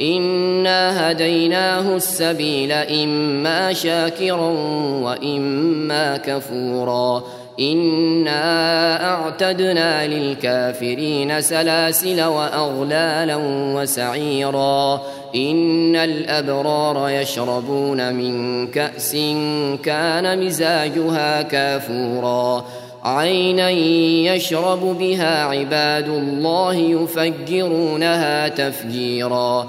إنا هديناه السبيل إما شاكرا وإما كفورا إنا أعتدنا للكافرين سلاسل وأغلالا وسعيرا إن الأبرار يشربون من كأس كان مزاجها كافورا عينا يشرب بها عباد الله يفجرونها تفجيرا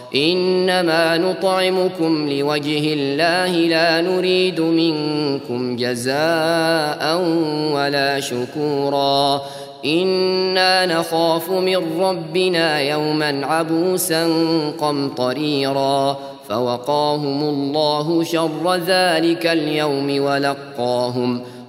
إنما نطعمكم لوجه الله لا نريد منكم جزاء ولا شكورا. إنا نخاف من ربنا يوما عبوسا قمطريرا. فوقاهم الله شر ذلك اليوم ولقاهم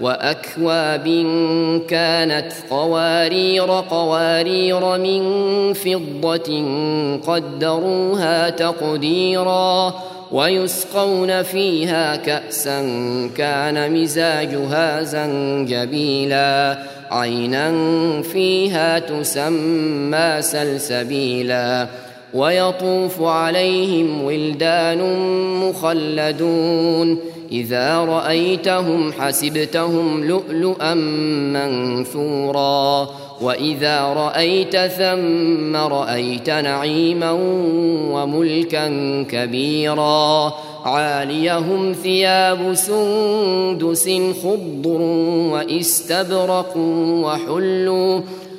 وأكواب كانت قوارير قوارير من فضة قدروها تقديرا ويسقون فيها كأسا كان مزاجها زنجبيلا عينا فيها تسمى سلسبيلا ويطوف عليهم ولدان مخلدون. إذا رأيتهم حسبتهم لؤلؤا منثورا. وإذا رأيت ثم رأيت نعيما وملكا كبيرا. عاليهم ثياب سندس خضر واستبرق وحلوا.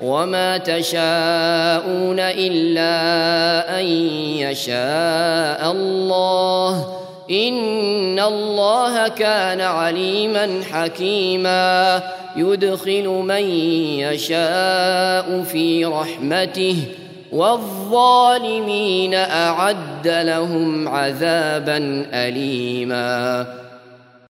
وما تشاءون إلا أن يشاء الله إن الله كان عليما حكيما يدخل من يشاء في رحمته والظالمين أعد لهم عذابا أليما